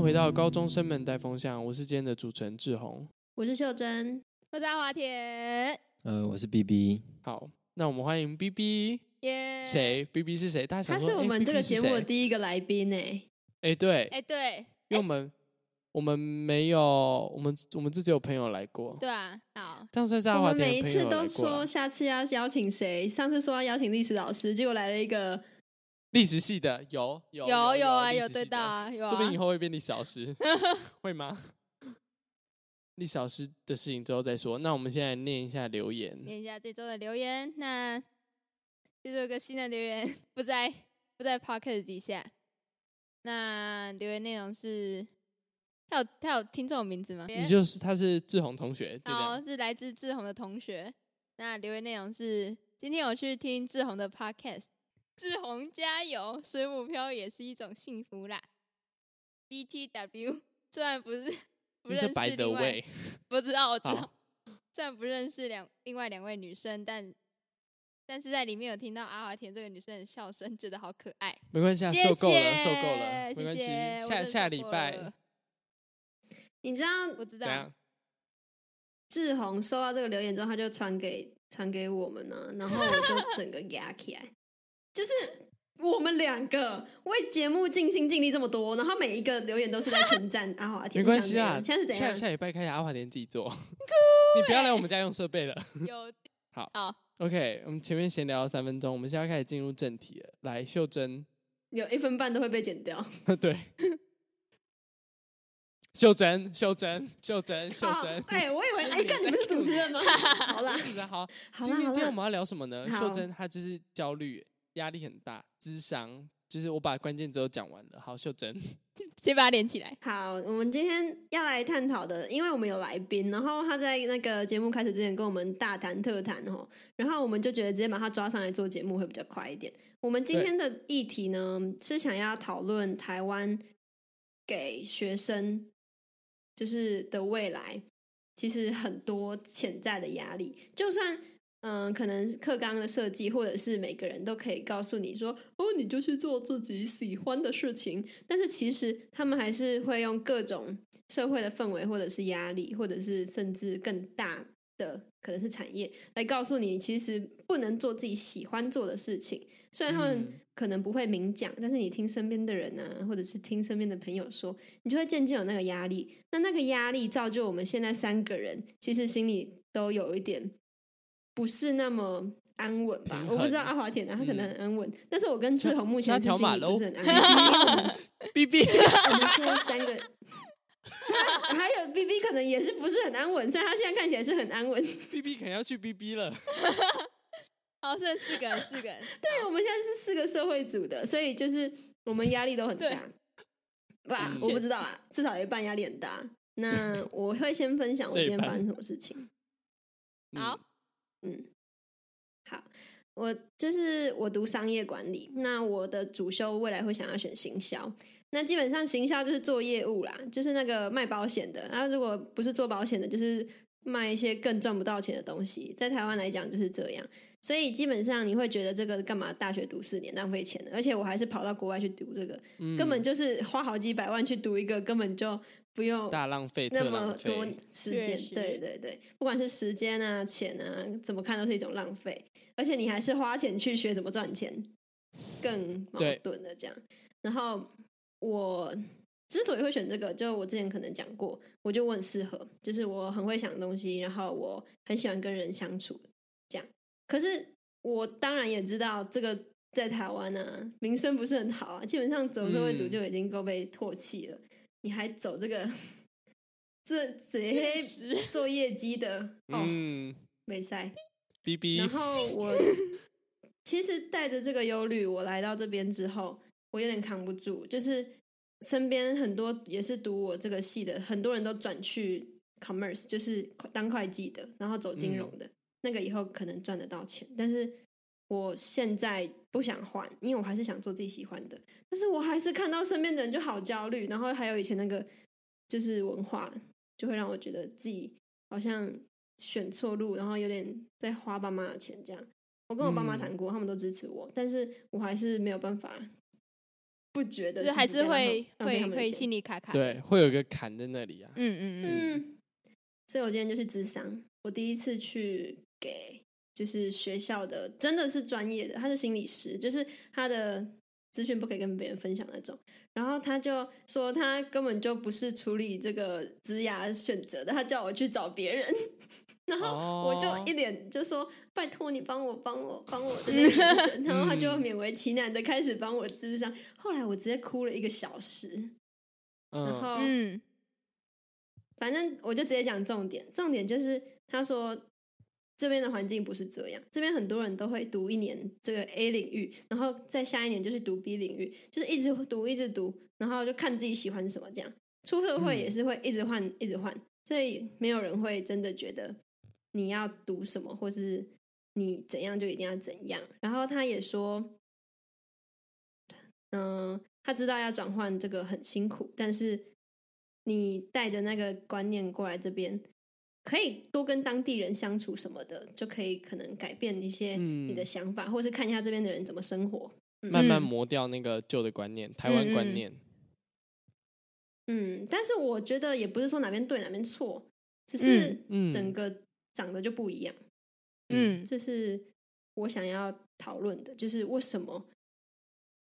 迎回到高中生们带风向，我是今天的主持人志宏，我是秀珍，我是阿华田，呃，我是 BB。好，那我们欢迎 BB。耶，谁？BB 是谁？大家想他是我们这个节目的第一个来宾呢。哎，对，哎，对，因为我们我们没有，我们我们自己有朋友来过。对啊，好，这样算是阿华田每一次都说下次要邀请谁，上次说要邀请历史老师，结果来了一个历史系的，有有有有啊，有对到啊，有，说不定以后会变历史老师，会吗？历史老师的事情之后再说。那我们现在念一下留言，念一下这周的留言。那这周有个新的留言，不在不在 Podcast 底下。那留言内容是，他有他有听众的名字吗？你就是他是志宏同学，好，是来自志宏的同学。那留言内容是，今天我去听志宏的 Podcast，志宏加油，水母漂也是一种幸福啦。BTW 虽然不是不认识另外，不知道我知道，虽然不认识两另外两位女生，但。但是在里面有听到阿华田这个女生的笑声，觉得好可爱。没关系啊，受够了，受够了，没关系。下下礼拜，你知道？我知道。志宏收到这个留言之后，他就传给传给我们了，然后我就整个压起来。就是我们两个为节目尽心尽力这么多，然后每一个留言都是在称赞 阿华田。没关系啊，现在是怎样？下下礼拜开始阿华田自己做，你不要来我们家用设备了。有 好。好。OK，我们前面闲聊了三分钟，我们现在开始进入正题了。来，秀珍，有一分半都会被剪掉。对，秀珍，秀珍，秀珍，秀珍。哎、欸，我以为哎，干你不是主持人吗？好啦，好，好，今天今天我们要聊什么呢？秀珍她就是焦虑，压力很大，智商。就是我把关键词都讲完了。好，秀珍，先把它连起来。好，我们今天要来探讨的，因为我们有来宾，然后他在那个节目开始之前跟我们大谈特谈哦，然后我们就觉得直接把他抓上来做节目会比较快一点。我们今天的议题呢，是想要讨论台湾给学生就是的未来，其实很多潜在的压力，就算。嗯，可能课纲的设计，或者是每个人都可以告诉你说：“哦，你就去做自己喜欢的事情。”但是其实他们还是会用各种社会的氛围，或者是压力，或者是甚至更大的可能是产业来告诉你，其实不能做自己喜欢做的事情。虽然他们可能不会明讲，但是你听身边的人呢，或者是听身边的朋友说，你就会渐渐有那个压力。那那个压力造就我们现在三个人，其实心里都有一点。不是那么安稳吧？我不知道阿华田啊，他可能很安稳，嗯、但是我跟志宏目前心里不是很安稳。B B，我们现在三个，还有 B B 可能也是不是很安稳，虽然他现在看起来是很安稳。B B 可能要去 B B 了。好，剩四个人，四个人。对，我们现在是四个社会组的，所以就是我们压力都很大。吧？我不知道啊，至少有一半压力很大。那 我会先分享我今天发生什么事情。好。嗯，好，我就是我读商业管理，那我的主修未来会想要选行销，那基本上行销就是做业务啦，就是那个卖保险的，然后如果不是做保险的，就是卖一些更赚不到钱的东西，在台湾来讲就是这样，所以基本上你会觉得这个干嘛大学读四年浪费钱的，而且我还是跑到国外去读这个，嗯、根本就是花好几百万去读一个根本就。不用大浪费那么多时间，对对对，不管是时间啊、钱啊，怎么看都是一种浪费。而且你还是花钱去学怎么赚钱，更矛盾的这样。然后我之所以会选这个，就我之前可能讲过，我就我很适合，就是我很会想东西，然后我很喜欢跟人相处，这样。可是我当然也知道，这个在台湾啊，名声不是很好啊，基本上走社会组就已经够被唾弃了。嗯你还走这个这这些做业绩的哦，没赛 B B。然后我 其实带着这个忧虑，我来到这边之后，我有点扛不住。就是身边很多也是读我这个系的，很多人都转去 commerce，就是当会计的，然后走金融的，嗯、那个以后可能赚得到钱。但是我现在不想换，因为我还是想做自己喜欢的。但是我还是看到身边的人就好焦虑，然后还有以前那个就是文化，就会让我觉得自己好像选错路，然后有点在花爸妈的钱这样。我跟我爸妈谈过，他们都支持我，但是我还是没有办法不觉得，就是还是会会会心里卡卡，对，会有一个坎在那里啊。嗯嗯嗯。所以我今天就去咨商，我第一次去给就是学校的，真的是专业的，他是心理师，就是他的资讯不可以跟别人分享那种。然后他就说他根本就不是处理这个职涯选择的，他叫我去找别人。然后我就一脸就说：“拜托你帮我，帮我，帮我的那个医生。”然后他就勉为其难的开始帮我咨商。后来我直接哭了一个小时。然后，嗯，反正我就直接讲重点，重点就是他说这边的环境不是这样，这边很多人都会读一年这个 A 领域，然后在下一年就是读 B 领域，就是一直读一直读，然后就看自己喜欢什么这样。出社会也是会一直换一直换，所以没有人会真的觉得。你要读什么，或是你怎样就一定要怎样。然后他也说，嗯、呃，他知道要转换这个很辛苦，但是你带着那个观念过来这边，可以多跟当地人相处什么的，就可以可能改变一些你的想法，嗯、或是看一下这边的人怎么生活，嗯、慢慢磨掉那个旧的观念，台湾观念。嗯，但是我觉得也不是说哪边对哪边错，只是整个。长得就不一样，嗯，这是我想要讨论的，就是为什么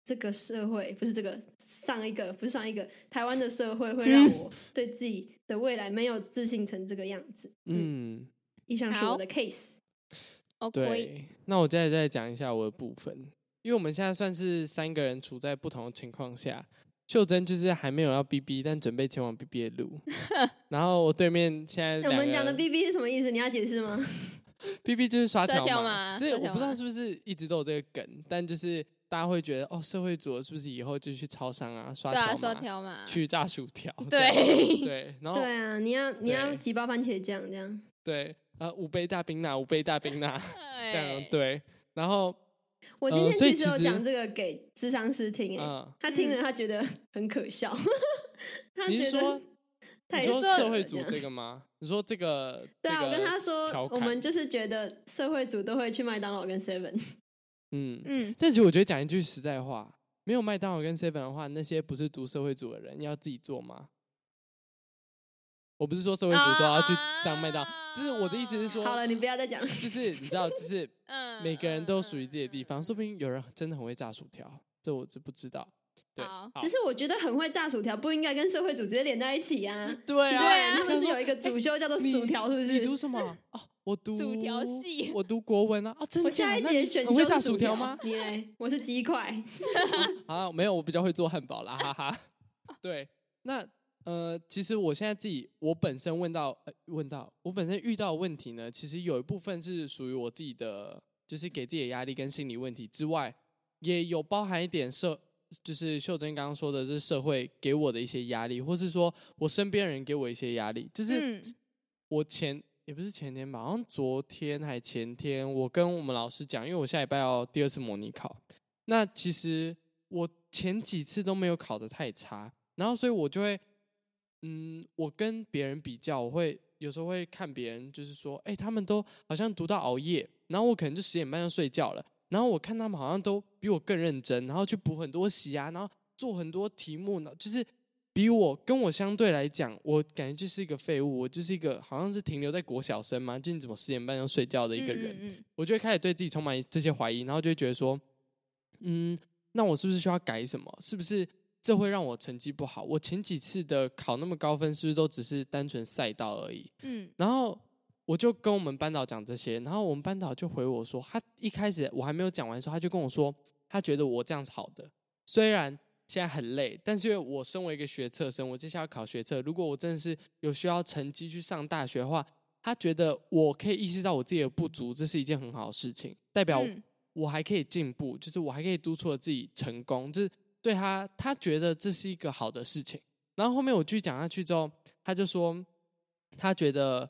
这个社会不是这个上一个不是上一个台湾的社会会让我对自己的未来没有自信成这个样子。嗯，嗯，以上是我的 case。对，那我接下来再讲一下我的部分，因为我们现在算是三个人处在不同的情况下。秀珍就是还没有要 BB，但准备前往 BB 的路。然后我对面现在我们讲的 BB 是什么意思？你要解释吗？BB 就是刷条嘛，这我不知道是不是一直都有这个梗，但就是大家会觉得哦，社会主是不是以后就去超商啊刷条码，去炸薯条？对对，然后对啊，你要你要几包番茄酱这样？对，呃，五杯大冰拿，五杯大冰拿 这样对，然后。我今天其实有讲这个给智商师听，哎，他听了他觉得很可笑。你是说，你说社会主这个吗？你说这个？对啊，我跟他说，我们就是觉得社会主都会去麦当劳跟 Seven。嗯嗯，但其实我觉得讲一句实在话，没有麦当劳跟 Seven 的话，那些不是读社会组的人要自己做吗？我不是说社会组都要去当麦当劳，就是我的意思是说，好了，你不要再讲了。就是你知道，就是 每个人都属于自己的地方，说不定有人真的很会炸薯条，这我就不知道。对，只是我觉得很会炸薯条不应该跟社会组直接连在一起 啊。对啊，他们是有一个主修叫做薯条，是不是？你读什么？哦，我读薯条系，我读国文啊。哦，真的？我下一节选修会炸薯条吗？你嘞？我是鸡块。啊，没有，我比较会做汉堡啦，哈哈。对，那。呃，其实我现在自己，我本身问到，呃，问到我本身遇到的问题呢，其实有一部分是属于我自己的，就是给自己的压力跟心理问题之外，也有包含一点社，就是秀珍刚刚说的，这社会给我的一些压力，或是说我身边人给我一些压力，就是我前也不是前天吧，好像昨天还前天，我跟我们老师讲，因为我下礼拜要第二次模拟考，那其实我前几次都没有考的太差，然后所以我就会。嗯，我跟别人比较，我会有时候会看别人，就是说，哎，他们都好像读到熬夜，然后我可能就十点半就睡觉了，然后我看他们好像都比我更认真，然后去补很多习啊，然后做很多题目呢，就是比我跟我相对来讲，我感觉就是一个废物，我就是一个好像是停留在国小生嘛，就你怎么十点半就睡觉的一个人，嗯嗯嗯，我就会开始对自己充满这些怀疑，然后就会觉得说，嗯，那我是不是需要改什么？是不是？这会让我成绩不好。我前几次的考那么高分，是不是都只是单纯赛道而已？嗯，然后我就跟我们班导讲这些，然后我们班导就回我说，他一开始我还没有讲完的时候，他就跟我说，他觉得我这样是好的。虽然现在很累，但是因为我身为一个学测生，我接下来要考学测，如果我真的是有需要成绩去上大学的话，他觉得我可以意识到我自己的不足，这是一件很好的事情，代表我还可以进步，就是我还可以督促自己成功，就是。对他，他觉得这是一个好的事情。然后后面我继续讲下去之后，他就说，他觉得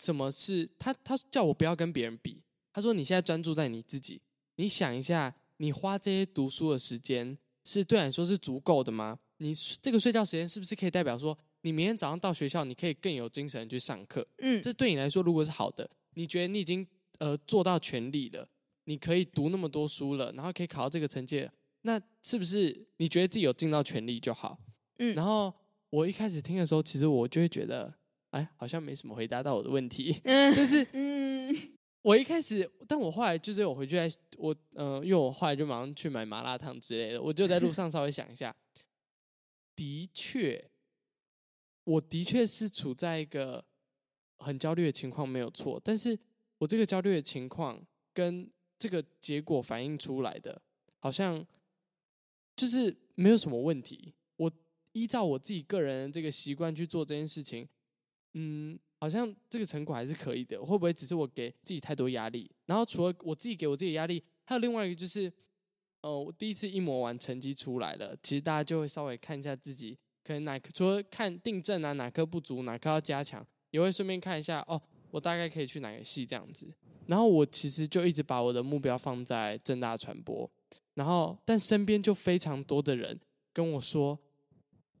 什么是他？他叫我不要跟别人比。他说：“你现在专注在你自己，你想一下，你花这些读书的时间是对你来说是足够的吗？你这个睡觉时间是不是可以代表说，你明天早上到学校，你可以更有精神去上课？嗯，这对你来说如果是好的，你觉得你已经呃做到全力了，你可以读那么多书了，然后可以考到这个成绩。”那是不是你觉得自己有尽到全力就好？嗯，然后我一开始听的时候，其实我就会觉得，哎，好像没什么回答到我的问题。嗯，但是，嗯，我一开始，但我后来就是我回去在，我嗯、呃，因为我后来就马上去买麻辣烫之类的，我就在路上稍微想一下，的确，我的确是处在一个很焦虑的情况，没有错。但是我这个焦虑的情况跟这个结果反映出来的，好像就是没有什么问题。我依照我自己个人的这个习惯去做这件事情，嗯，好像这个成果还是可以的。会不会只是我给自己太多压力？然后除了我自己给我自己压力，还有另外一个就是，呃，我第一次一模完成绩出来了，其实大家就会稍微看一下自己可能哪科，除了看订正啊，哪科不足，哪科要加强，也会顺便看一下哦，我大概可以去哪个系这样子。然后我其实就一直把我的目标放在正大传播，然后但身边就非常多的人跟我说，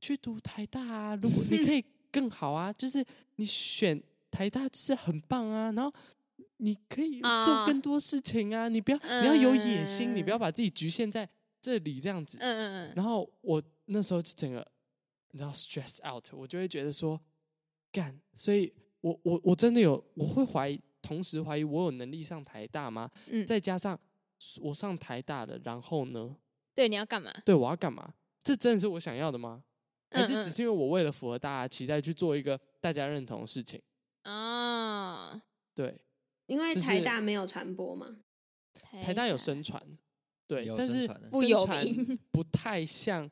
去读台大啊，如果你可以更好啊，就是你选台大是很棒啊，然后你可以做更多事情啊，你不要你要有野心，你不要把自己局限在这里这样子。嗯嗯嗯。然后我那时候就整个你知道 stress out，我就会觉得说干，所以我我我真的有我会怀疑。同时怀疑我有能力上台大吗？嗯，再加上我上台大了，然后呢？对，你要干嘛？对，我要干嘛？这真的是我想要的吗？嗯嗯，还是只是因为我为了符合大家期待去做一个大家认同的事情？啊，对，因为台大没有传播嘛，台大有宣传，对，但是不有名，不太像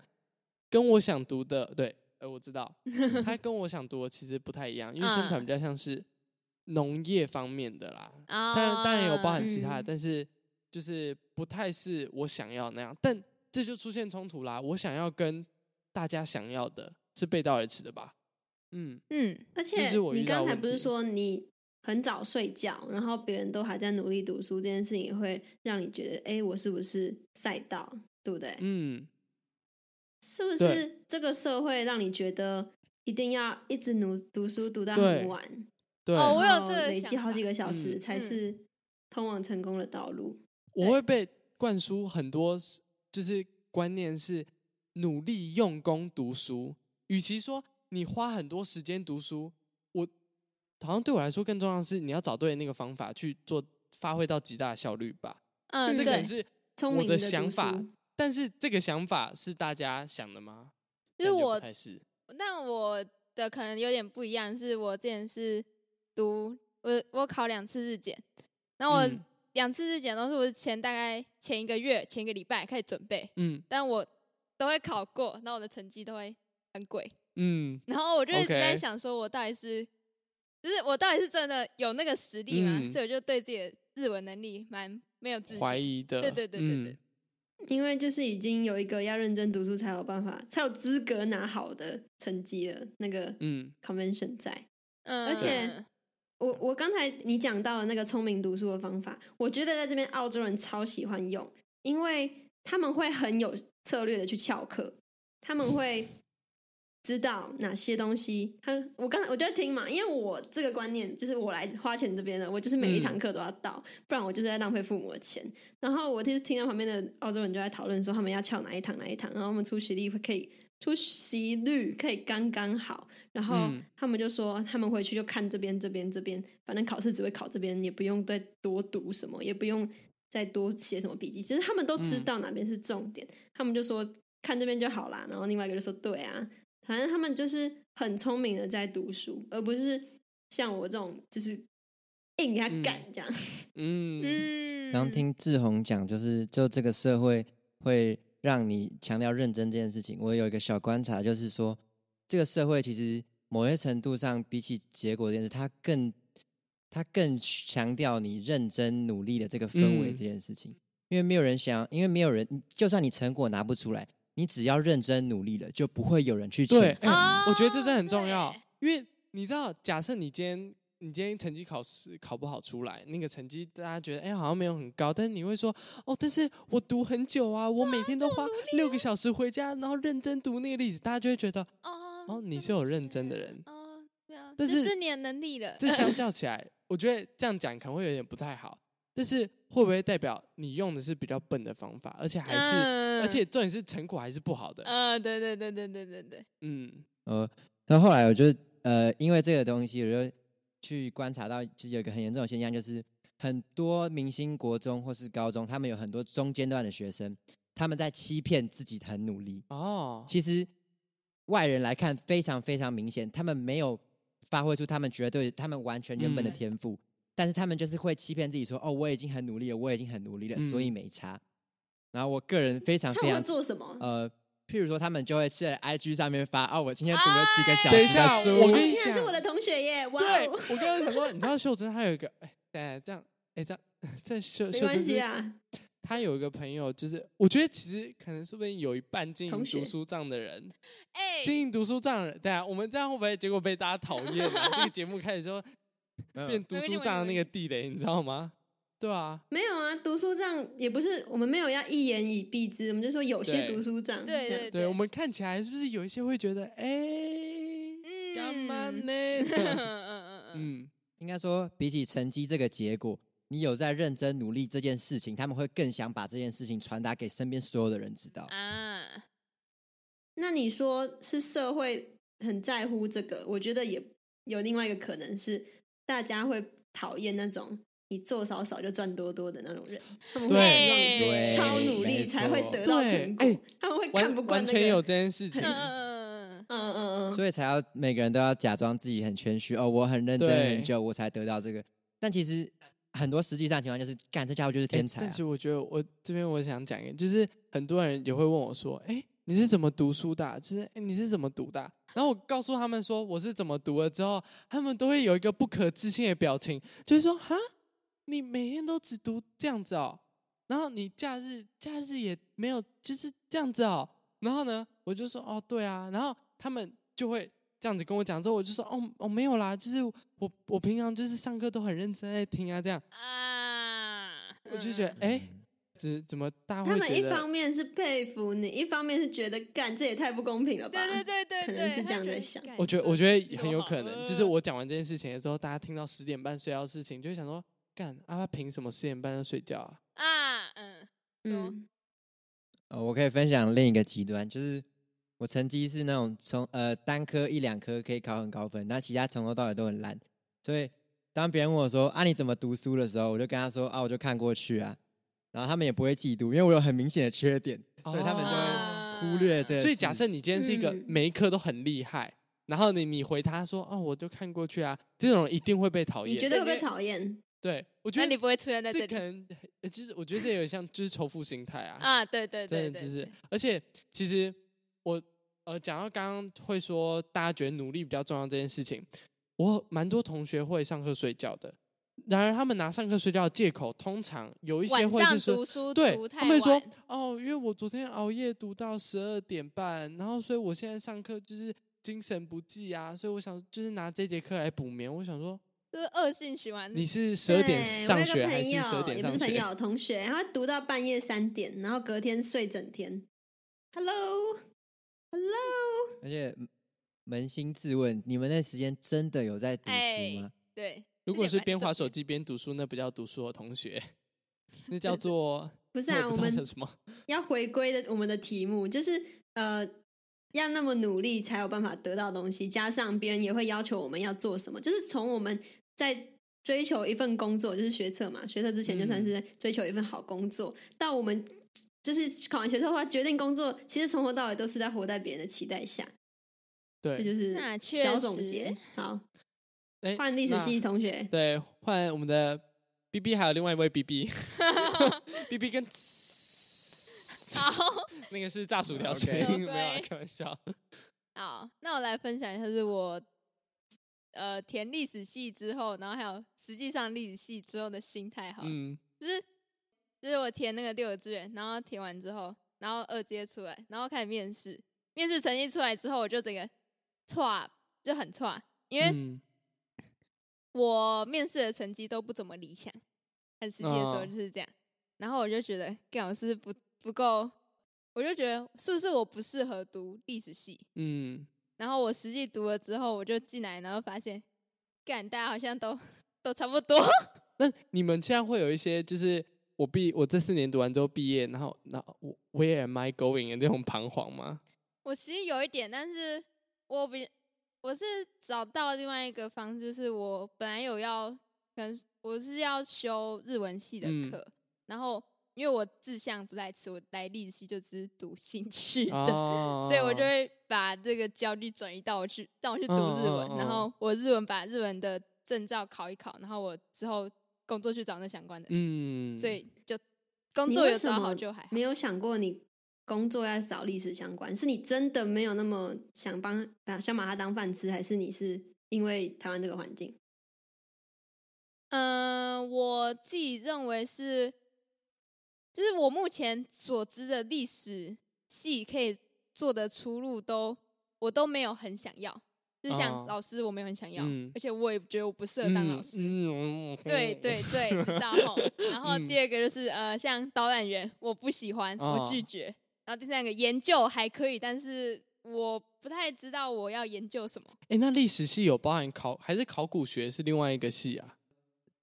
跟我想读的。对，呃，我知道，他跟我想读的其实不太一样，因为宣传比较像是。农业方面的啦，当然当然也有包含其他的，但是就是不太是我想要那样，但这就出现冲突啦。我想要跟大家想要的是背道而驰的吧？嗯嗯，而且你刚才不是说你很早睡觉，然后别人都还在努力读书，这件事情也会让你觉得，哎，我是不是赛道？对不对？嗯，是不是这个社会让你觉得一定要一直努读书读到很晚？对哦，我有这累积好几个小时才是通往成功的道路。我会被灌输很多，就是观念是努力用功读书。与其说你花很多时间读书，我好像对我来说更重要的是你要找对那个方法去做，发挥到极大的效率吧。嗯，这可能是我的想法，的但是这个想法是大家想的吗？就是我，是，但我的可能有点不一样，是我之前是。读我我考两次日检，然后我两次日检都是我前大概前一个月前一个礼拜开始准备，嗯，但我都会考过，然后我的成绩都会很鬼，嗯，然后我就一直在想说，我到底是就是我到底是真的有那个实力吗？嗯、所以我就对自己的日文能力蛮没有自信，怀疑的，对对对对对，嗯、因为就是已经有一个要认真读书才有办法才有资格拿好的成绩了，那个嗯。convention 在，嗯，而且。我我刚才你讲到的那个聪明读书的方法，我觉得在这边澳洲人超喜欢用，因为他们会很有策略的去翘课，他们会知道哪些东西。他我刚才我就在听嘛，因为我这个观念就是我来花钱这边的，我就是每一堂课都要到，嗯、不然我就是在浪费父母的钱。然后我就是听到旁边的澳洲人就在讨论说，他们要翘哪一堂哪一堂，然后他们出席率会可以出席率可以刚刚好。然后他们就说，他们回去就看这边、这边、这边，反正考试只会考这边，也不用再多读什么，也不用再多写什么笔记。其实他们都知道哪边是重点，他们就说看这边就好啦。然后另外一个就说对啊，反正他们就是很聪明的在读书，而不是像我这种就是硬给他赶这样。嗯 嗯。刚听志宏讲，就是就这个社会会让你强调认真这件事情。我有一个小观察，就是说。这个社会其实某些程度上，比起结果这件事，它更它更强调你认真努力的这个氛围这件事情。嗯、因为没有人想，因为没有人，就算你成果拿不出来，你只要认真努力了，就不会有人去。对，我觉得这真的很重要。因为你知道，假设你今天你今天成绩考试考不好出来，那个成绩大家觉得哎好像没有很高，但是你会说哦，但是我读很久啊，我每天都花六个小时回家，然后认真读那个例子，大家就会觉得哦。哦，你是有认真的人，哦，对啊，但是这你的能力了。这相较起来，我觉得这样讲可能会有点不太好。但是会不会代表你用的是比较笨的方法，而且还是，嗯、而且重点是成果还是不好的？嗯，对对对对对对对，嗯，呃，那后来我就呃，因为这个东西，我就去观察到，其实有一个很严重的现象，就是很多明星国中或是高中，他们有很多中间段的学生，他们在欺骗自己很努力。哦，其实外人来看非常非常明显，他们没有发挥出他们绝对、他们完全原本的天赋。嗯但是他们就是会欺骗自己说，哦，我已经很努力了，我已经很努力了，嗯、所以没差。然后我个人非常非常做什么？呃，譬如说，他们就会在 IG 上面发，哦，我今天读了几个小时的书。我跟你讲，是我的同学耶，哇！对，我刚刚想说，你知道秀珍她有一个，哎，这样，哎，这样，这秀没关系啊。他有一个朋友，就是我觉得其实可能说不定有一半经营读书帐的人，哎，经营读书帐的人，对啊，我们这样会不会结果被大家讨厌？这个节目开始说。变读书帐的那个地雷，你知道吗？对啊，没有啊，读书帐也不是我们没有要一言以蔽之，我们就说有些读书帐，对。对对，我们看起来是不是有一些会觉得，哎，干嘛呢？嗯嗯。嗯，应该说比起成绩这个结果，你有在认真努力这件事情，他们会更想把这件事情传达给身边所有的人知道啊。那你说是社会很在乎这个，我觉得也有另外一个可能是。大家会讨厌那种你做少少就赚多多的那种人，他们会希望你超努力才会得到成果，他们会看不惯、那个、完全有这件事情，嗯嗯嗯 嗯，所以才要每个人都要假装自己很谦虚哦，我很认真很久，我才得到这个。但其实很多实际上情况就是，干这家伙就是天才、啊。但是我觉得我这边我想讲一个，就是很多人也会问我说，哎。你是怎么读书的？就是哎你是怎么读的？然后我告诉他们说我是怎么读了之后，他们都会有一个不可置信的表情，就是说哈，你每天都只读这样子哦，然后你假日假日也没有就是这样子哦，然后呢，我就说哦对啊，然后他们就会这样子跟我讲之后，我就说哦哦没有啦，就是我我平常就是上课都很认真在听啊这样啊，我就觉得哎。怎怎么大会？他们一方面是佩服你，一方面是觉得干这也太不公平了吧？对对对对，可能是这样在想。我觉得我觉得很有可能，就是我讲完这件事情的时候，大家听到十点半睡觉的事情，就会想说干啊，他凭什么十点半就睡觉啊？啊，嗯嗯。哦，我可以分享另一个极端，就是我成绩是那种从呃单科一两科可以考很高分，那其他从头到尾都很烂。所以当别人问我说啊你怎么读书的时候，我就跟他说啊我就看过去啊。然后他们也不会嫉妒，因为我有很明显的缺点，所以他们就会忽略这个。所以假设你今天是一个每一科都很厉害，然后你你回他说哦，我就看过去啊，这种人一定会被讨厌。你绝对会被讨厌？对，我觉得那你不会出现在这里。这可能其实我觉得这有点像就是仇富心态啊。啊，对对对，真的就是。而且其实我呃讲到刚刚会说大家觉得努力比较重要这件事情，我蛮多同学会上课睡觉的。然而，他们拿上课睡觉的借口，通常有一些会是说，读书对，他们会说，哦，因为我昨天熬夜读到十二点半，然后所以我现在上课就是精神不济啊，所以我想就是拿这节课来补眠。我想说，这是恶性循环。你是十二点上学还是十二点上学？也不是朋友，同学，然后读到半夜三点，然后隔天睡整天。Hello，Hello，而且扪心自问，你们那时间真的有在读书吗？哎、对。如果是边划手机边读书，那不叫读书的同学，那叫做 不是啊？我们 要回归的我们的题目就是呃，要那么努力才有办法得到东西，加上别人也会要求我们要做什么，就是从我们在追求一份工作，就是学测嘛，学测之前就算是追求一份好工作，嗯、到我们就是考完学测的话决定工作，其实从头到尾都是在活在别人的期待下。对，这就是小总结。好。哎，换历史系同学，对，换我们的 B B，还有另外一位 B B，B B 跟，好，那个是炸薯条声音，没有开玩笑。好，那我来分享一下，是我呃填历史系之后，然后还有实际上历史系之后的心态，好，嗯，就是就是我填那个六个志愿，然后填完之后，然后二阶出来，然后开始面试，面试成绩出来之后，我就整个错，就很错，因为。嗯我面试的成绩都不怎么理想，很实际的时候就是这样。Oh. 然后我就觉得，干老师不不够，我就觉得是不是我不适合读历史系？嗯。然后我实际读了之后，我就进来，然后发现，干大家好像都 都差不多。那你们现在会有一些，就是我毕我这四年读完之后毕业，然后那我 Where am I going 的这种彷徨吗？我其实有一点，但是我比我是找到另外一个方式，就是我本来有要，可能我是要修日文系的课，嗯、然后因为我志向不在此，我来历史系就只是读兴趣的，哦、所以我就会把这个焦虑转移到我去让我去读日文，哦、然后我日文把日文的证照考一考，然后我之后工作去找那相关的，嗯，所以就工作有找好就还好。没有想过你。工作要找历史相关，是你真的没有那么想帮想把它当饭吃，还是你是因为台湾这个环境？嗯、呃，我自己认为是，就是我目前所知的历史系可以做的出路都我都没有很想要，就像老师我没有很想要，哦、而且我也觉得我不适合当老师。嗯嗯、对对对，知道吼。然后第二个就是呃，像导览员，我不喜欢，我拒绝。哦然后第三个研究还可以，但是我不太知道我要研究什么。哎，那历史系有包含考还是考古学是另外一个系啊？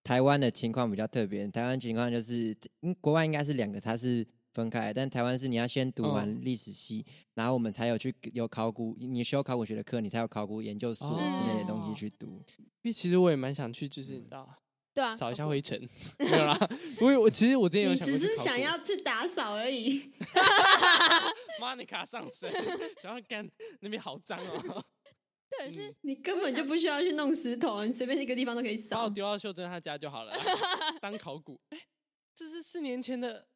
台湾的情况比较特别，台湾情况就是，国外应该是两个，它是分开，但台湾是你要先读完历史系，哦、然后我们才有去有考古，你修考古学的课，你才有考古研究所之类的东西去读。因为其实我也蛮想去，就是你知道。对啊，扫一下灰尘，没有啦。我我其实我之前有想只是想要去打扫而已。Monica 上身，想要干那边好脏哦。对，是你根本就不需要去弄石头，你随便一个地方都可以扫。把我丢到秀珍她家就好了，当考古。哎，这是四年前的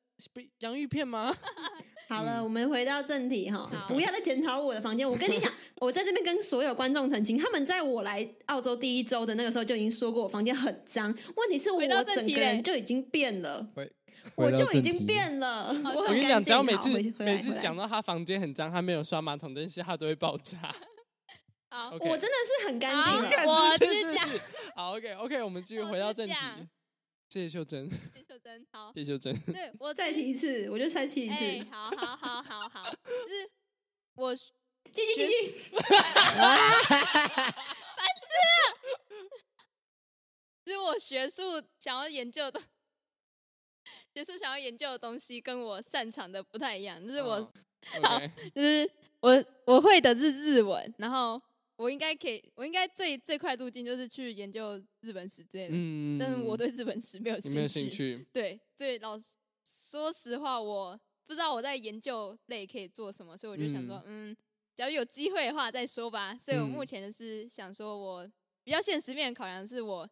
洋芋片吗？好了，我们回到正题哈，不要再检讨我的房间。我跟你讲，我在这边跟所有观众澄清，他们在我来澳洲第一周的那个时候就已经说过我房间很脏。问题是我整个人就已经变了，我就已经变了。我跟你讲，只要每次每次讲到他房间很脏，他没有刷马桶，但是他都会爆炸。好，我真的是很干净。我继续讲。好，OK OK，我们继续回到正题。谢谢秀珍，谢谢秀珍，好，谢谢秀珍。对我 再提一次，我就再提一次。哎，好好好好好，就是我，继续继续，烦死了。就是我学术想要研究的，学术想要研究的东西跟我擅长的不太一样。就是我，好，就是我我会的是日文，然后。我应该可以，我应该最最快路径就是去研究日本史之类的。嗯，但是我对日本史没有兴趣。没有兴趣。对，所以老师说实话，我不知道我在研究类可以做什么，所以我就想说，嗯，嗯，假如有机会的话再说吧。所以我目前就是想说，我比较现实面考量的是，我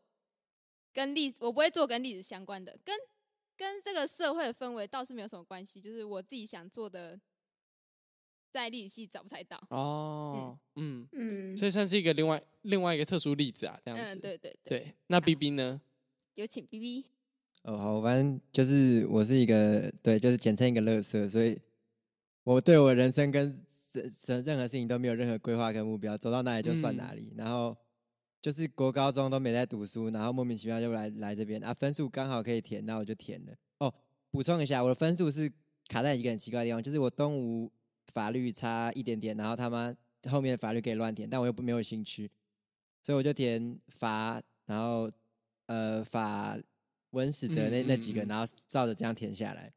跟历我不会做跟历史相关的，跟跟这个社会的氛围倒是没有什么关系，就是我自己想做的。在历史系找不太到哦，嗯嗯，所以算是一个另外另外一个特殊例子啊，这样子。嗯，对对对。对，那 B B 呢？有请 B B。哦，好，反正就是我是一个对，就是简称一个乐色，所以我对我人生跟任任何事情都没有任何规划跟目标，走到哪里就算哪里。嗯、然后就是国高中都没在读书，然后莫名其妙就来来这边啊，分数刚好可以填，那我就填了。哦，补充一下，我的分数是卡在一个很奇怪的地方，就是我东吴。法律差一点点，然后他妈后面的法律可以乱填，但我又不没有兴趣，所以我就填法，然后呃法文史哲那那几个，然后照着这样填下来。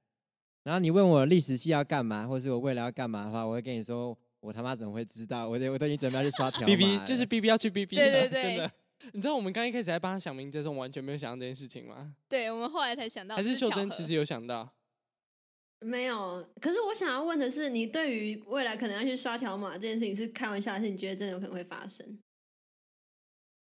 然后你问我历史系要干嘛，或者是我未来要干嘛的话，我会跟你说，我他妈怎么会知道？我我都已经准备要去刷条码。B B 就是 B B 要去 B B 了，对对对，真的。你知道我们刚一开始在帮他想名字的时候，我完全没有想到这件事情吗？对，我们后来才想到，还是秀珍其实有想到。没有，可是我想要问的是，你对于未来可能要去刷条码这件事情是开玩笑，还是你觉得真的有可能会发生？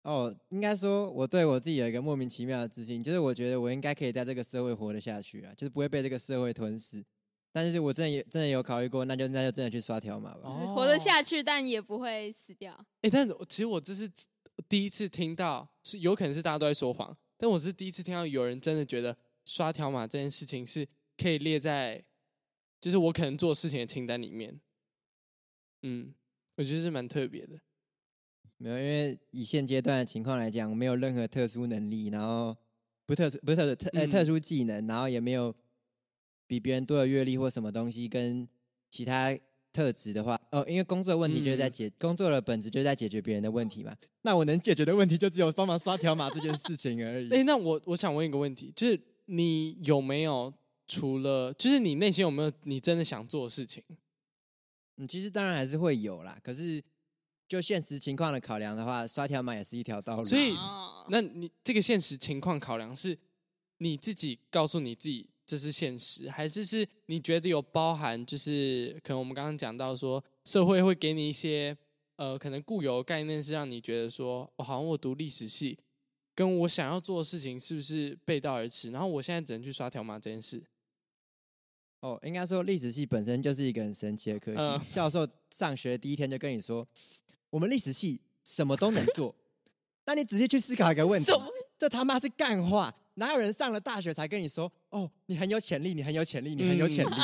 哦，应该说我对我自己有一个莫名其妙的自信，就是我觉得我应该可以在这个社会活得下去啊，就是不会被这个社会吞噬。但是我真的也真的有考虑过，那就那就真的去刷条码吧，哦、活得下去，但也不会死掉。哎，但其实我这是第一次听到，是有可能是大家都在说谎，但我是第一次听到有人真的觉得刷条码这件事情是。可以列在，就是我可能做事情的清单里面。嗯，我觉得是蛮特别的。没有，因为以现阶段的情况来讲，没有任何特殊能力，然后不特殊不是特特呃特殊技能，然后也没有比别人多的阅历或什么东西，跟其他特质的话，哦，因为工作的问题就是在解、嗯、工作的本质就是在解决别人的问题嘛。那我能解决的问题就只有帮忙刷条码这件事情而已。哎，那我我想问一个问题，就是你有没有除了，就是你内心有没有你真的想做的事情？嗯，其实当然还是会有啦。可是就现实情况的考量的话，刷条码也是一条道路。所以，那你这个现实情况考量是你自己告诉你自己。这是现实，还是是你觉得有包含？就是可能我们刚刚讲到说，社会会给你一些呃，可能固有的概念，是让你觉得说，哦，好像我读历史系，跟我想要做的事情是不是背道而驰？然后我现在只能去刷条码这件事。哦，应该说历史系本身就是一个很神奇的科系。呃、教授上学第一天就跟你说，我们历史系什么都能做。那你仔细去思考一个问题，这他妈是干话。哪有人上了大学才跟你说哦，你很有潜力，你很有潜力，你很有潜力？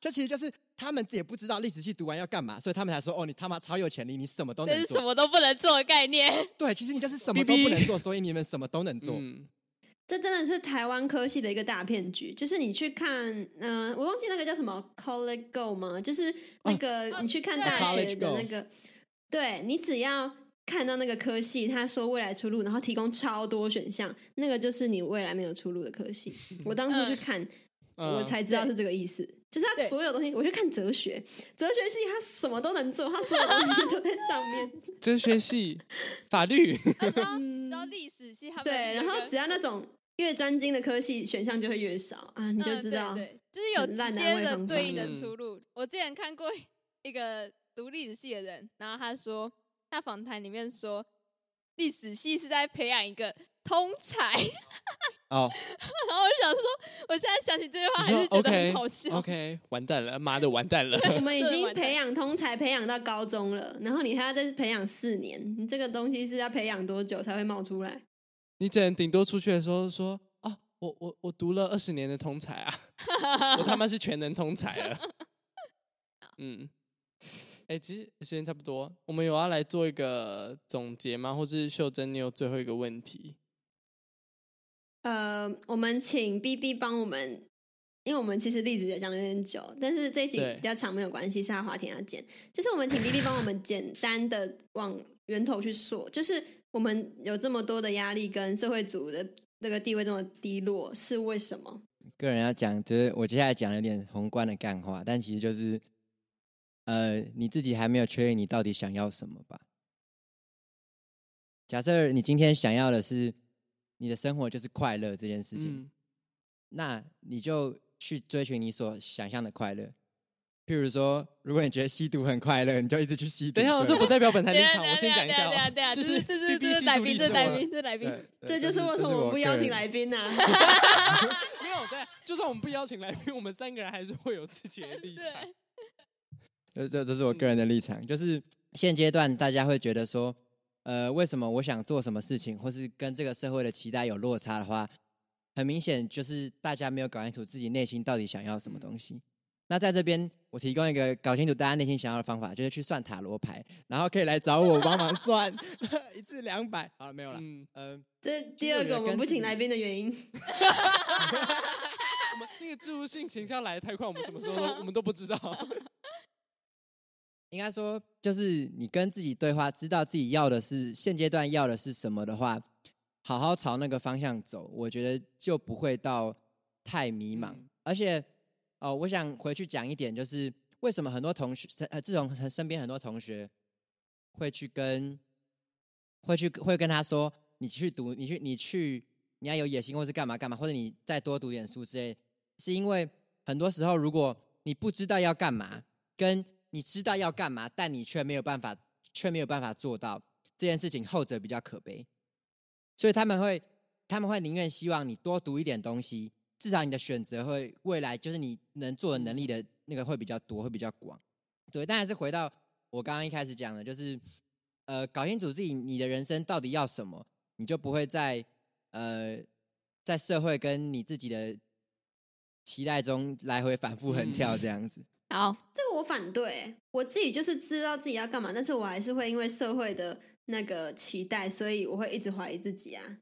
这、嗯、其实就是他们自己也不知道历史系读完要干嘛，所以他们才说哦，你他妈超有潜力，你什么都能做。这是什么都不能做的概念。对，其实你就是什么都不能做，所以你们什么都能做。嗯、这真的是台湾科系的一个大骗局。就是你去看，嗯、呃，我忘记那个叫什么 College Go 吗？就是那个、哦、你去看大学的那个，哦、对，你只要。看到那个科系，他说未来出路，然后提供超多选项，那个就是你未来没有出路的科系。我当初去看，嗯、我才知道是这个意思。对就是他所有东西，我去看哲学，哲学系他什么都能做，他所有东西都在上面。哲学系、法律，然后历史系，他们对，然后只要那种越专精的科系，选项就会越少啊，你就知道，嗯、对，对，就是有直接的对应的出路。嗯、我之前看过一个读历史系的人，然后他说。他访谈里面说，历史系是在培养一个通才。哦，然后我就想说，我现在想起这句话还是觉得很好笑。OK，完蛋了，妈的，完蛋了！我们已经培养通才培养到高中了，然后你还要再培养四年，你这个东西是要培养多久才会冒出来？你只能顶多出去的时候说，哦，我我我读了二十年的通才啊，我他妈是全能通才了。嗯。哎，其实时间差不多，我们有要来做一个总结吗？或是秀珍，你有最后一个问题？呃，我们请 B B 帮我们，因为我们其实例子也讲的有点久，但是这一集比较长，没有关系，是他华田要剪。就是我们请 B B 帮我们简单的往源头去说，就是我们有这么多的压力，跟社会组的这个地位这么低落，是为什么？个人要讲，就是我接下来讲有点宏观的干话，但其实就是。呃，你自己还没有确认你到底想要什么吧？假设你今天想要的是你的生活就是快乐这件事情，嗯、那你就去追寻你所想象的快乐。譬如说，如果你觉得吸毒很快乐，你就一直去吸毒。等一下，这不代表本台立场，我先讲一下哦。就是这是这是来宾，这来宾，这来宾，这就是为什么我们不邀请来宾呢？没有，对，就算我们不邀请来宾，我们三个人还是会有自己的立场。这这这是我个人的立场，就是现阶段大家会觉得说，呃，为什么我想做什么事情，或是跟这个社会的期待有落差的话，很明显就是大家没有搞清楚自己内心到底想要什么东西。那在这边，我提供一个搞清楚大家内心想要的方法，就是去算塔罗牌，然后可以来找我帮忙算 一次两百。好了，没有了。嗯，呃，这第二个我们不请来宾的原因。我们那个置入性形象来得太快，我们什么时候都我们都不知道。应该说，就是你跟自己对话，知道自己要的是现阶段要的是什么的话，好好朝那个方向走，我觉得就不会到太迷茫。嗯、而且，哦，我想回去讲一点，就是为什么很多同学，呃，自从身边很多同学会去跟，会去会跟他说，你去读，你去，你去，你要有野心，或是干嘛干嘛，或者你再多读点书之类，是因为很多时候，如果你不知道要干嘛，跟你知道要干嘛，但你却没有办法，却没有办法做到这件事情，后者比较可悲。所以他们会，他们会宁愿希望你多读一点东西，至少你的选择会未来就是你能做的能力的那个会比较多，会比较广。对，但还是回到我刚刚一开始讲的，就是呃，搞清楚自己你的人生到底要什么，你就不会在呃在社会跟你自己的期待中来回反复横跳这样子。好，这个我反对。我自己就是知道自己要干嘛，但是我还是会因为社会的那个期待，所以我会一直怀疑自己啊。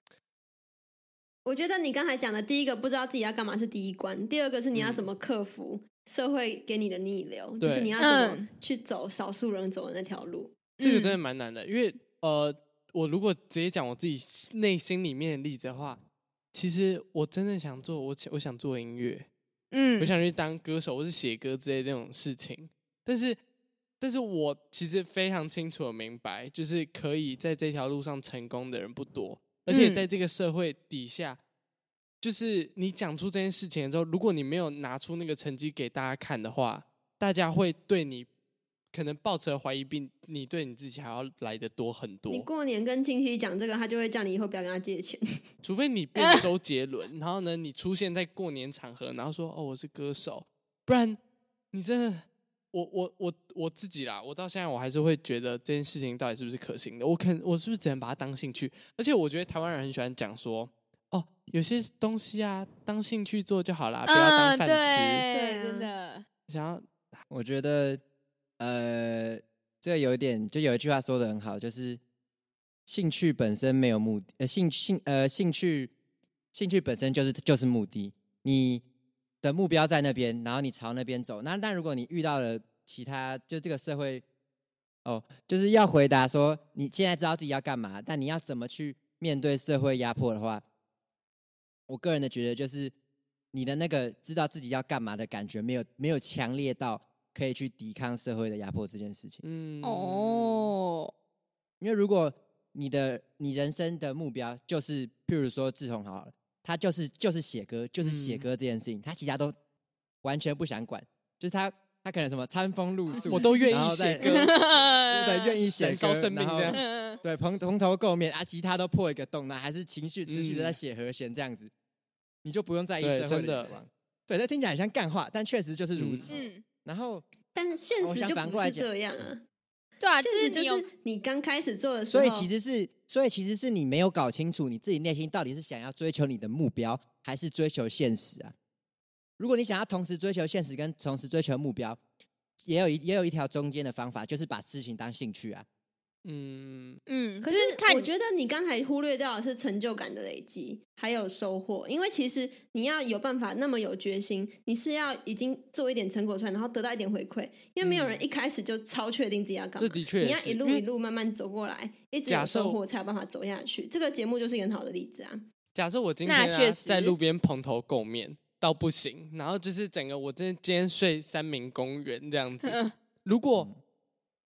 我觉得你刚才讲的第一个不知道自己要干嘛是第一关，第二个是你要怎么克服社会给你的逆流，对就是你要怎么嗯去走少数人走的那条路。这个真的蛮难的，因为呃，我如果直接讲我自己内心里面的例子的话，其实我真正想做，我我想做音乐，嗯。我想去当歌手或是写歌之类的这种事情，但是，但是我其实非常清楚的明白，就是可以在这条路上成功的人不多，而且在这个社会底下，就是你讲出这件事情之后，如果你没有拿出那个成绩给大家看的话，大家会对你可能抱持怀疑，比你对你自己还要来的多很多你。过年跟亲戚讲这个，他就会叫你以后不要跟他借钱。除非你变 周杰伦，然后呢，你出现在过年场合，然后说哦我是歌手，不然你真的，我我我我自己啦，我到现在我还是会觉得这件事情到底是不是可行的，我肯我是不是只能把它当兴趣？而且我觉得台湾人很喜欢讲说，哦有些东西啊当兴趣做就好啦，不要当嗯，饭吃。对，对啊真的，想要我觉得，呃，这个有一点，就有一句话说的很好，就是兴趣本身没有目的，呃，兴兴呃兴趣兴趣本身就是就是目的，你的目标在那边，然后你朝那边走。那但如果你遇到了其他，就这个社会，哦，就是要回答说你现在知道自己要干嘛，但你要怎么去面对社会压迫的话，我个人的觉得就是你的那个知道自己要干嘛的感觉没有没有强烈到可以去抵抗社会的压迫这件事情。嗯。哦，因为如果你的你人生的目标就是，譬如说志同好了，他就是就是写歌，就是写歌这件事情，他其他都完全不想管，就是他他可能什么餐风露宿，我都愿意写歌，对，愿意写歌，生 对，蓬蓬头垢面啊，吉他都破一个洞，那还是情绪持续的嗯。在写和弦这样子，你就不用在意社会的眼光。对，这听起来很像干话，但确实就是如此。嗯，然后，但现实就不是反过来讲这样啊，对啊，就是就是你有是你刚开始做的时候，所以其实是，所以其实是你没有搞清楚你自己内心到底是想要追求你的目标，还是追求现实啊？如果你想要同时追求现实跟同时追求目标，也有一也有一条中间的方法，就是把事情当兴趣啊。嗯，嗯，可是我觉得你刚才忽略掉的是成就感的累积，还有收获。因为其实你要有办法那么有决心，你是要已经做一点成果出来，然后得到一点回馈。因为没有人一开始就超确定自己要干嘛，这的确你要一路一路慢慢走过来，一直有收获才有办法走下去。这个节目就是一个很好的例子啊。假设我今天、啊、那确实在路边蓬头垢面到不行，然后就是整个我真的今天睡三明公园这样子。如果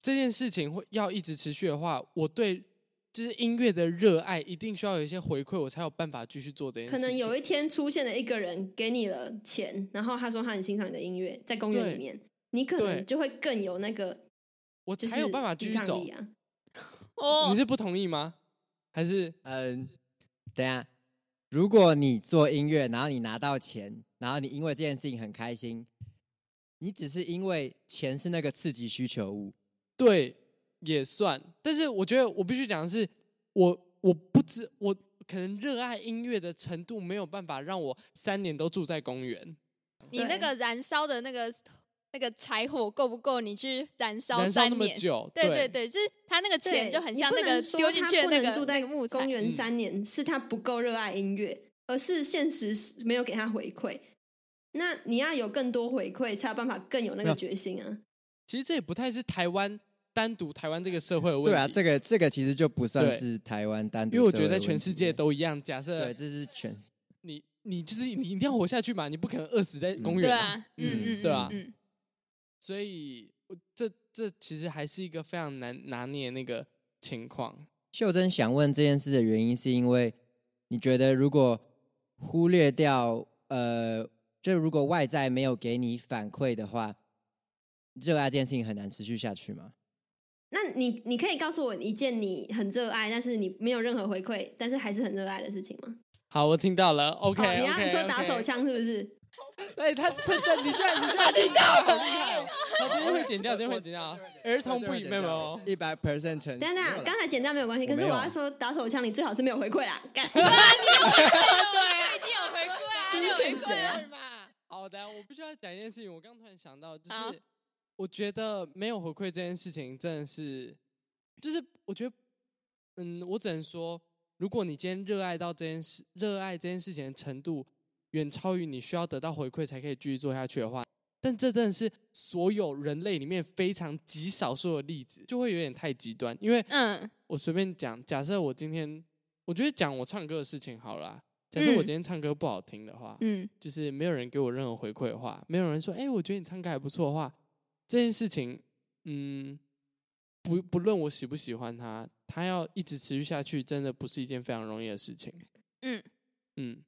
这件事情会要一直持续的话，我对就是音乐的热爱一定需要有一些回馈，我才有办法继续做这件事情。可能有一天出现了一个人给你了钱，然后他说他很欣赏你的音乐，在公园里面，你可能就会更有那个我就是才有办法继续走抵抗力。啊。哦你，是不同意吗？还是嗯，等下，如果你做音乐，然后你拿到钱，然后你因为这件事情很开心，你只是因为钱是那个刺激需求物，对也算？但是我觉得我必须讲的是，我我不知我可能热爱音乐的程度没有办法让我三年都住在公园。你那个燃烧的那个那个柴火够不够你去燃烧燃烧那么三年？久，对对对，就是他那个对钱就很像那个丢进去的那个住在公。园嗯三年，是他不够热爱音乐，而是现实没有给他回馈。那你要有更多回馈，才有办法更有那个决心啊！其实这也不太是台湾单独台湾这个社会的问题。对啊，这个这个其实就不算是台湾单独，因为我觉得在全世界，都一样。假设对，这是全你你就是你一定要活下去嘛，你不可能饿死在公园嘛。对啊，嗯嗯嗯，对啊嗯，嗯所以我这这其实还是一个非常难拿捏那个情况。秀珍想问这件事的原因，是因为你觉得如果忽略掉呃，就如果外在没有给你反馈的话，热爱这件事情很难持续下去吗？那你你可以告诉我一件你很热爱，但是你没有任何回馈，但是还是很热爱的事情吗？好，我听到了。OK，, 哦，你要说打手枪是不是？哎，他他他，你居然你居然听到，好厉害哦！他今天会剪掉，今天会剪掉，儿童不宜没有没有。一百 percent 诚实。等等，刚才剪掉没有关系，可是我要说打手枪，你最好是没有回馈啦。干对，已经有回馈啊，你有回馈啊。好的，我必须要讲一件事情。我刚突然想到，就是我觉得没有回馈这件事情真的是，就是我觉得，嗯，我只能说，如果你今天热爱到这件事，热爱这件事情的程度远超于你需要得到回馈才可以继续做下去的话，但这真的是所有人类里面非常极少数的例子，就会有点太极端。因为，嗯，我随便讲，假设我今天，我觉得讲我唱歌的事情好了。假设我今天唱歌不好听的话，嗯，就是没有人给我任何回馈的话，没有人说，哎，我觉得你唱歌还不错的话，这件事情，嗯，不不论我喜不喜欢他，他要一直持续下去，真的不是一件非常容易的事情。嗯嗯，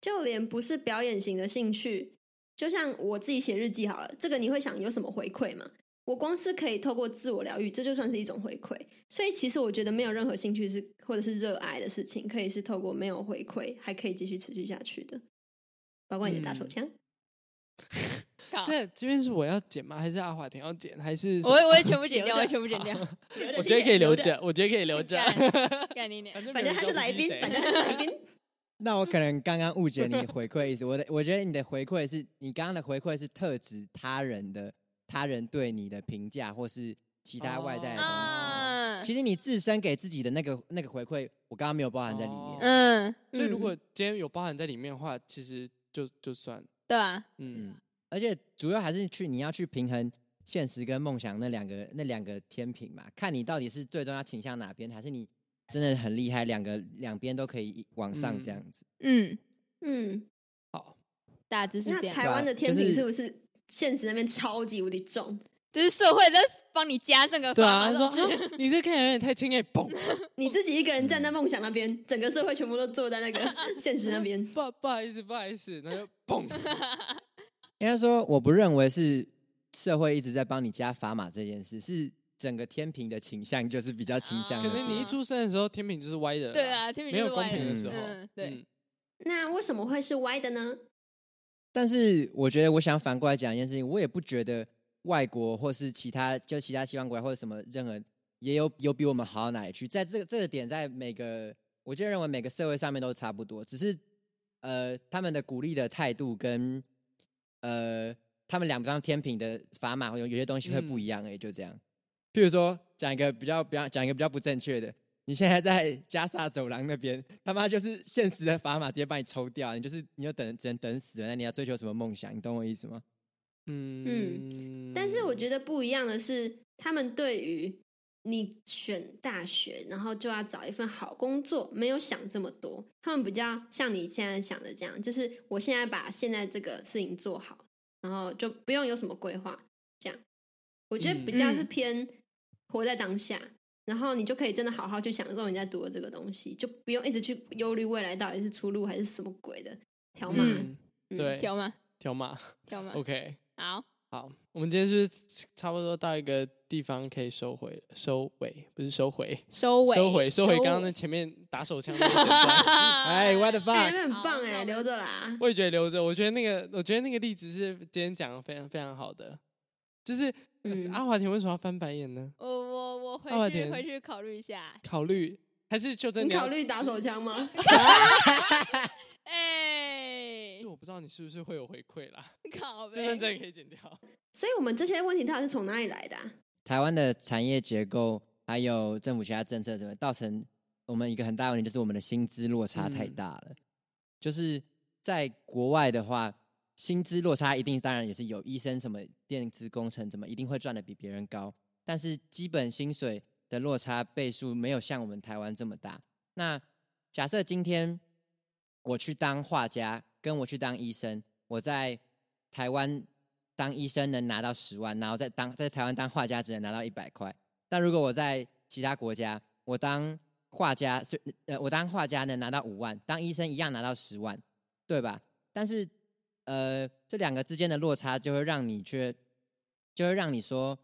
就连不是表演型的兴趣，就像我自己写日记好了，这个你会想有什么回馈吗？我光是可以透过自我疗愈，这就算是一种回馈。所以其实我觉得没有任何兴趣是或者是热爱的事情，可以是透过没有回馈还可以继续持续下去的。包括你的打手枪。嗯、对，这边是我要剪吗？还是阿华田要剪？还是我我也全部剪掉，我也全部剪掉。我觉得可以留着，我觉得可以留着。反正他是来宾，反正来宾。那我可能刚刚误解你的回馈意思。我的我觉得你的回馈是你刚刚的回馈是特指他人的。他人对你的评价，或是其他外在的东西，哦、其实你自身给自己的那个那个回馈，我刚刚没有包含在里面。嗯，所以如果今天有包含在里面的话，其实就就算对啊。嗯，而且主要还是去你要去平衡现实跟梦想那两个那两个天平嘛，看你到底是最终要倾向哪边，还是你真的很厉害，两个两边都可以往上这样子。嗯嗯，嗯好，大致是这样。那台湾的天平是不是？现实那边超级无敌重，就是社会在帮你加那个。对啊，他说你这看起来有点太轻易，嘣！你自己一个人站在梦想那边，整个社会全部都坐在那个 现实那边。不不好意思，不好意思，那就嘣。应该说，我不认为是社会一直在帮你加砝码这件事，是整个天平的倾向就是比较倾向。可能你一出生的时候，天平就是歪的。对啊，天平没有公平的时候。对。那为什么会是歪的呢？但是我觉得，我想反过来讲一件事情，我也不觉得外国或是其他就其他西方国家或者什么任何也有有比我们好到哪里去。在这个这个点，在每个我就认为每个社会上面都差不多，只是呃他们的鼓励的态度跟呃他们两张天平的砝码有有些东西会不一样，哎，就这样。譬如说讲一个比较比较讲一个比较不正确的。你现在在加萨走廊那边，他妈就是现实的砝码直接把你抽掉，你就是你就等只能等死了。那你要追求什么梦想？你懂我意思吗？嗯嗯。但是我觉得不一样的是，他们对于你选大学，然后就要找一份好工作，没有想这么多。他们比较像你现在想的这样，就是我现在把现在这个事情做好，然后就不用有什么规划。这样，我觉得比较是偏活在当下。嗯嗯然后你就可以真的好好去享受你在读的这个东西，就不用一直去忧虑未来到底是出路还是什么鬼的条码。嗯嗯、对，条码，条码，条码。OK，好，好，我们今天是不是差不多到一个地方可以收回，收尾不是收回，收尾，收回，收回刚刚那前面打手枪的。哎，what the fuck？哎，很棒哎，留着啦。我也觉得留着，我觉得那个，我觉得那个例子是今天讲的非常非常好的，就是。嗯、阿华田为什么要翻白眼呢？我我我回去回去考虑一下。考虑还是就真你考虑打手枪吗？哎，我不知道你是不是会有回馈啦。考呗，这段真的可以剪掉。所以，我们这些问题到底是从哪里来的、啊？台湾的产业结构，还有政府其他政策，怎么造成我们一个很大问题，就是我们的薪资落差太大了。嗯、就是在国外的话。薪资落差一定当然也是有，医生什么电子工程怎么一定会赚的比别人高，但是基本薪水的落差倍数没有像我们台湾这么大。那假设今天我去当画家，跟我去当医生，我在台湾当医生能拿到十万，然后在当在台湾当画家只能拿到一百块。但如果我在其他国家，我当画家是呃我当画家能拿到五万，当医生一样拿到十万，对吧？但是呃，这两个之间的落差就会让你去，就会让你说，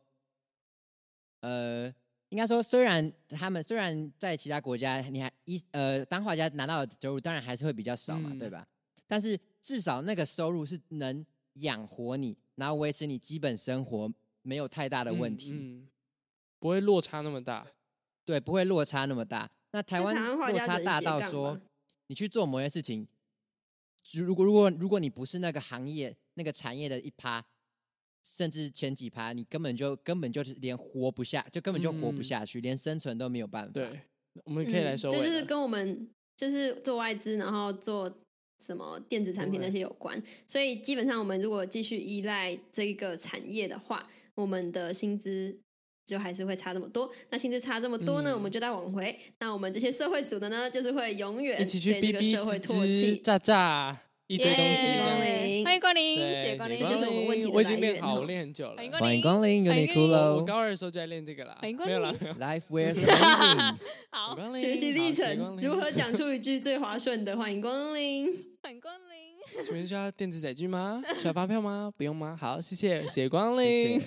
呃，应该说，虽然他们虽然在其他国家，你还一呃当画家拿到的收入当然还是会比较少嘛，嗯、对吧？但是至少那个收入是能养活你，然后维持你基本生活，没有太大的问题，嗯嗯、不会落差那么大，对，不会落差那么大。那台湾落差大到说，你去做某些事情。如果如果如果你不是那个行业那个产业的一趴，甚至前几趴，你根本就根本就是连活不下，就根本就活不下去，嗯、连生存都没有办法。对，我们可以来说、嗯，就是跟我们就是做外资，然后做什么电子产品那些有关，所以基本上我们如果继续依赖这个产业的话，我们的薪资就还是会差这么多。那薪资差这么多呢，嗯、我们就在往回。那我们这些社会组的呢，就是会永远一起去被这个社会唾弃，炸炸一堆东西。欢迎光临，谢谢光临，这就是我。我已经练好，我练很久了。欢迎光临，Uniqlo。我高二的时候就在练这个啦。欢迎光临，没有了。Life wears amazing。好，学习历程如何讲出一句最划算的？欢迎光临。欢迎光临，请问需要电子载具吗？需要发票吗？不用吗？好，谢谢，谢谢光临，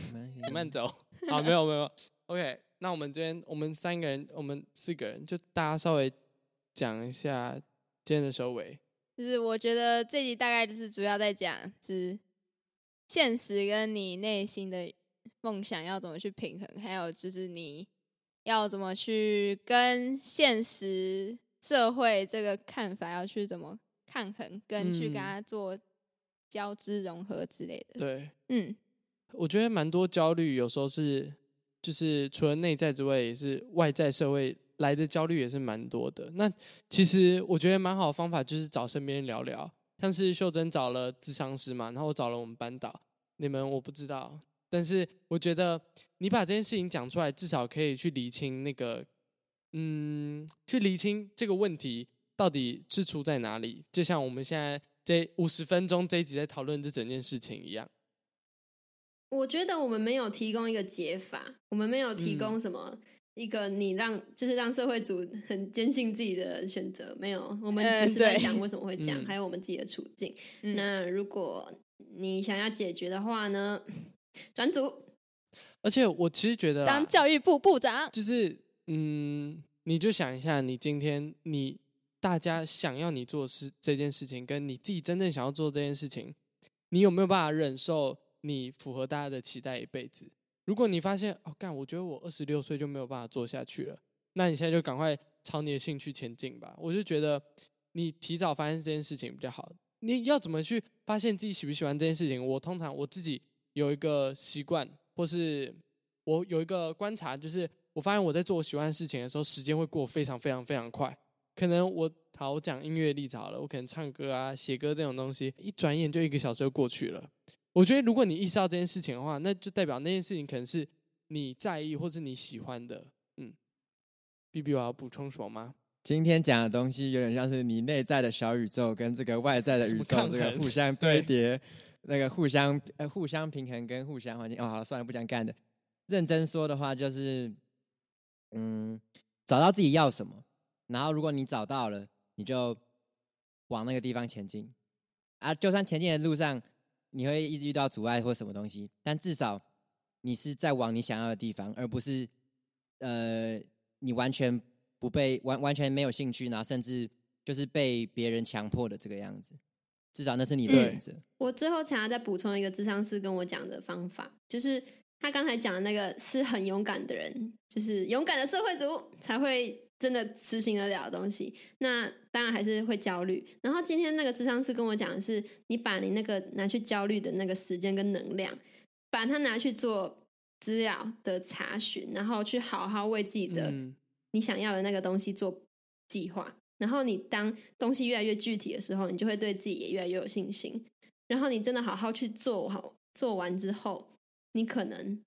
你慢走。好，没有没有，OK。那我们这边，我们三个人，我们四个人，就大家稍微讲一下今天的收尾。就是我觉得这集大概就是主要在讲，是现实跟你内心的梦想要怎么去平衡，还有就是你要怎么去跟现实社会这个看法要去怎么。抗衡，跟去跟他做交织融合之类的。嗯、对，嗯，我觉得蛮多焦虑，有时候是就是除了内在之外，也是外在社会来的焦虑也是蛮多的。那其实我觉得蛮好的方法就是找身边聊聊，像是秀珍找了智商师嘛，然后我找了我们班导，你们我不知道，但是我觉得你把这件事情讲出来，至少可以去厘清那个，嗯，去厘清这个问题。到底是出在哪里？就像我们现在这五十分钟这一集在讨论这整件事情一样。我觉得我们没有提供一个解法，我们没有提供什么一个你让就是让社会组很坚信自己的选择，没有。我们只是在讲为什么会讲，还有我们自己的处境。嗯、那如果你想要解决的话呢？转组。而且我其实觉得，当教育部部长，就是嗯，你就想一下，你今天你。大家想要你做事这件事情，跟你自己真正想要做这件事情，你有没有办法忍受你符合大家的期待一辈子？如果你发现哦，干，我觉得我二十六岁就没有办法做下去了，那你现在就赶快朝你的兴趣前进吧。我就觉得你提早发现这件事情比较好。你要怎么去发现自己喜不喜欢这件事情？我通常我自己有一个习惯，或是我有一个观察，就是我发现我在做我喜欢的事情的时候，时间会过非常非常非常快。可能我好，我讲音乐例子好了，我可能唱歌啊、写歌这种东西，一转眼就一个小时就过去了。我觉得如果你意识到这件事情的话，那就代表那件事情可能是你在意或是你喜欢的。嗯，B B，我要补充什么吗？今天讲的东西有点像是你内在的小宇宙跟这个外在的宇宙这个互相堆叠，那个互相呃互相平衡跟互相环境。哦，好，算了，不讲干的。认真说的话就是，嗯，找到自己要什么。然后，如果你找到了，你就往那个地方前进啊！就算前进的路上你会一直遇到阻碍或什么东西，但至少你是在往你想要的地方，而不是呃，你完全不被完完全没有兴趣，然后甚至就是被别人强迫的这个样子。至少那是你的选择。我最后想要再补充一个智商师跟我讲的方法，就是他刚才讲的那个是很勇敢的人，就是勇敢的社会主才会。真的执行得了的东西，那当然还是会焦虑。然后今天那个智商师跟我讲的是，你把你那个拿去焦虑的那个时间跟能量，把它拿去做资料的查询，然后去好好为自己的你想要的那个东西做计划。然后你当东西越来越具体的时候，你就会对自己也越来越有信心。然后你真的好好去做好，做完之后，你可能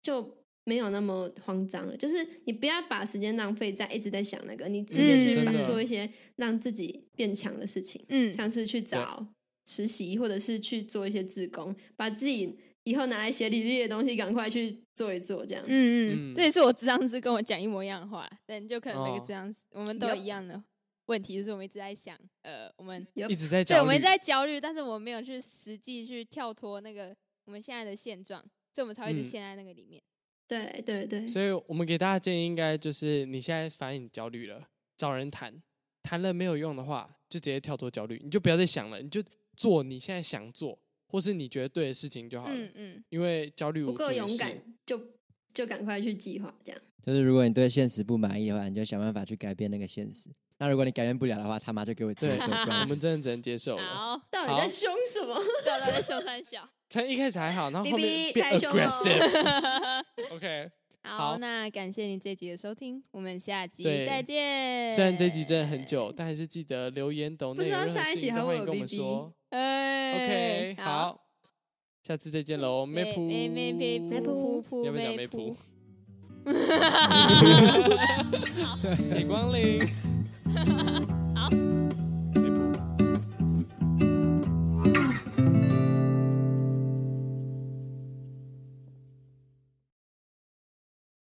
就。没有那么慌张了，就是你不要把时间浪费在一直在想那个，你直接去把做一些让自己变强的事情，嗯，像是去找实习或者是去做一些自工，把自己以后拿来写履历的东西赶快去做一做，这样，嗯嗯，这也是我咨商师跟我讲一模一样的话，但就可能每个咨商师我们都有一样的问题，就是我们一直在想，呃，我们一直在，对，我们一直在焦虑，但是我们没有去实际去跳脱那个我们现在的现状，所以我们才会一直陷在那个里面。对对对，所以我们给大家建议应该就是，你现在反正你焦虑了，找人谈，谈了没有用的话，就直接跳脱焦虑，你就不要再想了，你就做你现在想做或是你觉得对的事情就好了。嗯嗯，因为焦虑不够勇敢，就就赶快去计划这样。就是如果你对现实不满意的话，你就想办法去改变那个现实。那如果你改变不了的话，他妈就给我接受。我们真的只能接受了。好，到底在凶什么？到底在凶三小？从一开始还好，然后后面变 aggressive。OK，好，好那感谢你这集的收听，我们下集再见。虽然这集真的很久，但还是记得留言抖内不知道有任何下一集事情都欢迎跟我们说。哎 OK，好，下次再见喽，梅梅普，梅梅梅梅噗噗要不要讲梅梅普噗？谢光临。